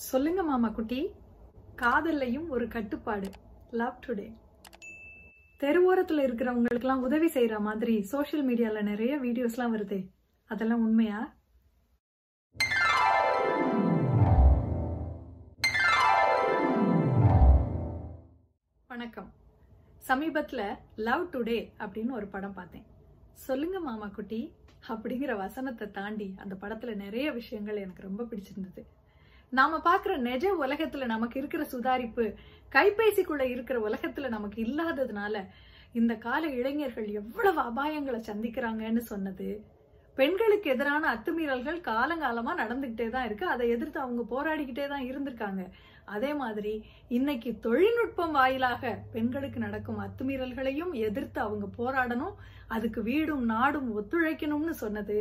சொல்லுங்க மாமா குட்டி. காதல்லையும் ஒரு கட்டுப்பாடு. லவ் டுடே தெருவோரத்துல இருக்கிறவங்களுக்குலாம் உதவி செய்யற மாதிரி சோஷியல் மீடியால நிறைய வீடியோஸ்லாம் வருதே. அதெல்லாம் உண்மையா? வணக்கம். சமீபத்துல லவ் டுடே அப்படின்னு ஒரு படம் பார்த்தேன். சொல்லுங்க மாமா குட்டி. அப்படிங்கிற வசனத்தை தாண்டி அந்த படத்துல நிறைய விஷயங்கள் எனக்கு ரொம்ப பிடிச்சிருந்தது. நாம பாக்குற நிஜ உலகத்துல நமக்கு இருக்கிற சுதாரிப்பு கைபேசிக்குள்ள இருக்கிற உலகத்துல நமக்கு இல்லாததுனால இந்த கால இளைஞர்கள் எவ்வளவு அபாயங்களை சந்திக்கிறாங்கன்னு சொன்னது. பெண்களுக்கு எதிரான அத்துமீறல்கள் காலங்காலமா நடந்துகிட்டே தான் இருக்கு. அதை எதிர்த்து அவங்க போராடிக்கிட்டே தான் இருந்திருக்காங்க. அதே மாதிரி இன்னைக்கு தொழில்நுட்பம் வாயிலாக பெண்களுக்கு நடக்கும் அத்துமீறல்களையும் எதிர்த்து அவங்க போராடணும். அதுக்கு வீடும் நாடும் ஒத்துழைக்கணும்னு சொன்னது.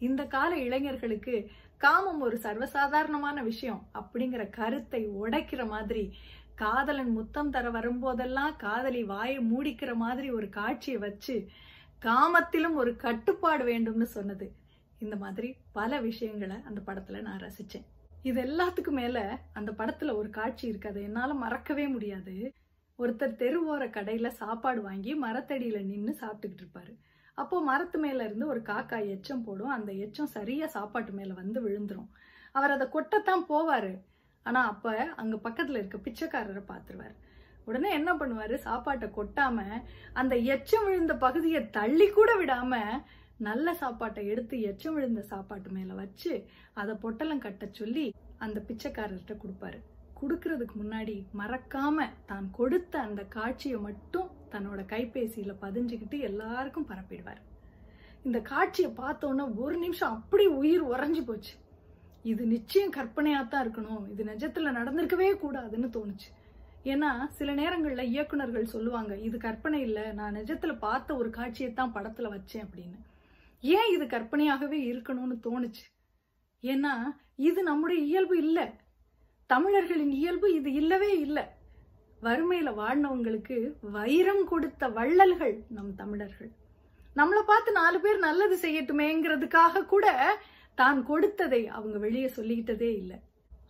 இந்த கால இளைஞர்களுக்கு காமம் ஒரு சர்வசாதாரணமான விஷயம் அப்படிங்கிற கருத்தை உடைக்கிற மாதிரி காதலன் முத்தம் தர வரும்போதெல்லாம் காதலி வாயை மூடிக்கிற மாதிரி ஒரு காட்சியை வச்சு காமத்திலும் ஒரு கட்டுப்பாடு வேண்டும்னு சொன்னது. இந்த மாதிரி பல விஷயங்களை அந்த படத்துல நான் ரசிச்சேன். இது எல்லாத்துக்கும் மேல அந்த படத்துல ஒரு காட்சி இருக்கு அதை என்னால மறக்கவே முடியாது. ஒருத்தர் தெருவோர கடையில சாப்பாடு வாங்கி மரத்தடியில நின்று சாப்பிட்டுக்கிட்டு இருப்பாரு. அப்போ மரத்து மேல இருந்து ஒரு காக்கா எச்சம் போடும். அந்த எச்சம் சரியா சாப்பாட்டு மேல வந்து விழுந்துரும். அவர் அதை கொட்டத்தான் போவாரு. ஆனா அப்ப அங்க பக்கத்துல இருக்க பிச்சைக்காரரை பாத்துருவாரு உடனே என்ன பண்ணுவாரு? சாப்பாட்டை கொட்டாம அந்த எச்சம் விழுந்த பகுதியை தள்ளி கூட விடாம நல்ல சாப்பாட்டை எடுத்து எச்சம் விழுந்த சாப்பாட்டு மேல வச்சு அதை பொட்டலம் கட்ட சொல்லி அந்த பிச்சைக்காரர்கிட்ட கொடுப்பாரு. கொடுக்கறதுக்கு முன்னாடி மறக்காம தான் கொடுத்த அந்த காட்சியை மட்டும் தன்னோட கைபேசியில் பதிஞ்சுக்கிட்டு எல்லாருக்கும் பரப்பிடுவார். இந்த காட்சியை பார்த்தோன்னே ஒரு நிமிஷம் அப்படி உயிர் உறைஞ்சு போச்சு. இது நிச்சயம் கற்பனையாக தான் இருக்கணும். இது நிஜத்தில் நடந்திருக்கவே கூடாதுன்னு தோணுச்சு. ஏன்னா சில நேரங்களில் இயக்குனர்கள் சொல்லுவாங்க இது கற்பனை இல்லை. நான் நிஜத்தில் பார்த்த ஒரு காட்சியை தான் படத்தில் வச்சேன் அப்படின்னு. ஏன் இது கற்பனையாகவே இருக்கணும்னு தோணுச்சு? ஏன்னா இது நம்முடைய இயல்பு இல்லை. தமிழர்களின் இயல்பு இது இல்லவே இல்லை. வறுமையில வாழ்ந்தவங்களுக்கு வைரம் கொடுத்த வள்ளல்கள் நம் தமிழர்கள். நம்மளை பார்த்து நாலு பேர் நல்லது செய்யட்டுமேங்கிறதுக்காக கூட தான் கொடுத்ததை அவங்க வெளியே சொல்லிக்கிட்டதே இல்லை.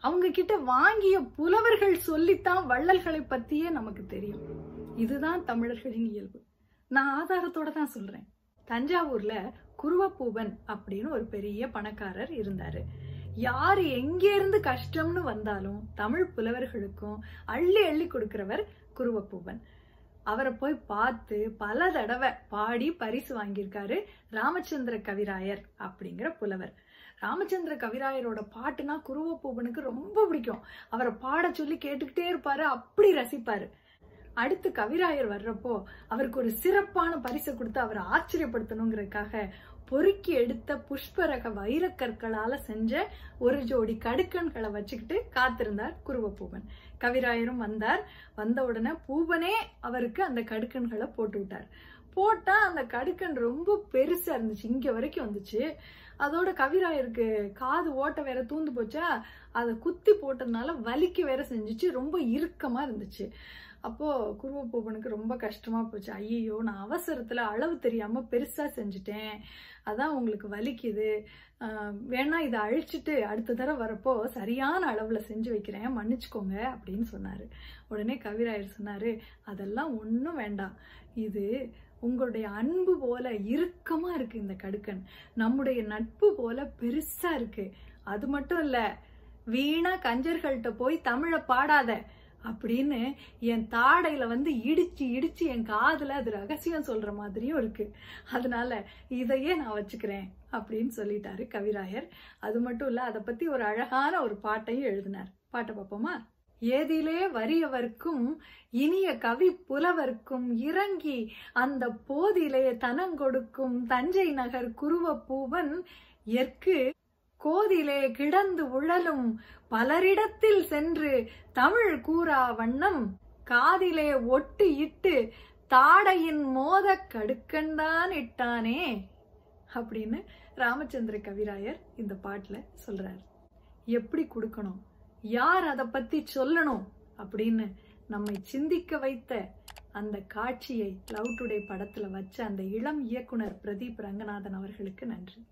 அவங்க கிட்ட வாங்கிய புலவர்கள் சொல்லித்தான் வள்ளல்களை பத்தியே நமக்கு தெரியும். இதுதான் தமிழர்களின் இயல்பு. நான் ஆதாரத்தோட தான் சொல்றேன். தஞ்சாவூர்ல குருவப்பூவன் அப்படின்னு ஒரு பெரிய பணக்காரர் இருந்தாரு. யார் எங்கேருந்து கஷ்டம்னு வந்தாலும் தமிழ் புலவர்களுக்கும் அள்ளி அள்ளி கொடுக்கிறவர் குருவப்பூவன். அவரை போய் பார்த்து பல தடவை பாடி பரிசு வாங்கியிருக்காரு ராமச்சந்திர கவிராயர் அப்படிங்கிற புலவர். ராமச்சந்திர கவிராயரோட பாட்டுனா குருவப்பூவனுக்கு ரொம்ப பிடிக்கும். அவரை பாட சொல்லி கேட்டுக்கிட்டே இருப்பாரு அப்படி ரசிப்பாரு. அடுத்து கவிராயர் வர்றப்போ அவருக்கு ஒரு சிறப்பான பரிசை கொடுத்து அவரை ஆச்சரியப்படுத்தணுங்கிறதுக்காக பொறுக்கி எடுத்த புஷ்பரக வைரக்கற்களால செஞ்ச ஒரு ஜோடி கடுக்கண்களை வச்சுக்கிட்டு காத்திருந்தார் குருவப்பூவன். கவிராயரும் வந்தார். வந்த உடனே பூவனே அவருக்கு அந்த கடுக்கண்களை போட்டு விட்டார் போட்டா அந்த கடுக்கன் ரொம்ப பெருசா இருந்துச்சு. இங்க வரைக்கும் வந்துச்சு. அதோட கவிராயருக்கு காது ஓட்ட வேற தூந்து போச்சா? அதை குத்தி போட்டதுனால வலிக்க வேற செஞ்சுச்சு. ரொம்ப இறுக்கமா இருந்துச்சு. அப்போ குருவப்பூவனுக்கு ரொம்ப கஷ்டமா போச்சு. ஐயோ நான் அவசரத்துல அளவு தெரியாம பெருசா செஞ்சுட்டேன். அதான் உங்களுக்கு வலிக்குது. வேணா இதை அழிச்சிட்டு அடுத்த தடவை வரப்போ சரியான அளவுல செஞ்சு வைக்கிறேன். மன்னிச்சுக்கோங்க அப்படின்னு சொன்னாரு. உடனே கவிராயர் சொன்னாரு அதெல்லாம் ஒன்றும் வேண்டாம். இது உங்களுடைய அன்பு போல இறுக்கமா இருக்கு இந்த கடுக்கன். நம்முடைய நட்பு போல பெருசா இருக்கு. அது மட்டும் இல்ல வீணா கஞ்சர்கள்ட்ட போய் தமிழை பாடாத அப்படின்னு என் தாடையில வந்து இடிச்சு இடிச்சு என் காதுல அது ரகசியம் சொல்ற மாதிரியும் இருக்கு. அதனால இதையே நான் வச்சுக்கிறேன் அப்படின்னு சொல்லிட்டாரு கவிராயர். அது மட்டும் இல்ல அதை பத்தி ஒரு அழகான ஒரு பாட்டையும் எழுதினார். பாட்டை பார்ப்போமா ஏதிலே வறியவர்க்கும் இனிய கவி புலவர்க்கும் இறங்கி அந்த போதிலே தனங்கொடுக்கும் தஞ்சை நகர் குருவப்பூவன் எற்கு கோதிலே கிடந்து உழலும் பலரிடத்தில் சென்று தமிழ் கூறா வண்ணம் காதிலே ஒட்டு இட்டு தாடையின் மோத கடுக்கண்டான் இட்டானே அப்படின்னு ராமச்சந்திர கவிராயர் இந்த பாட்டில் சொல்றாரு. எப்படி கொடுக்கணும்? யார் அதை பத்தி சொல்லணும் அப்படின்னு நம்மை சிந்திக்க வைத்த அந்த காட்சியை லவ் டுடே படத்துல வச்ச அந்த இளம் இயக்குனர் பிரதீப் ரங்கநாதன் அவர்களுக்கு நன்றி.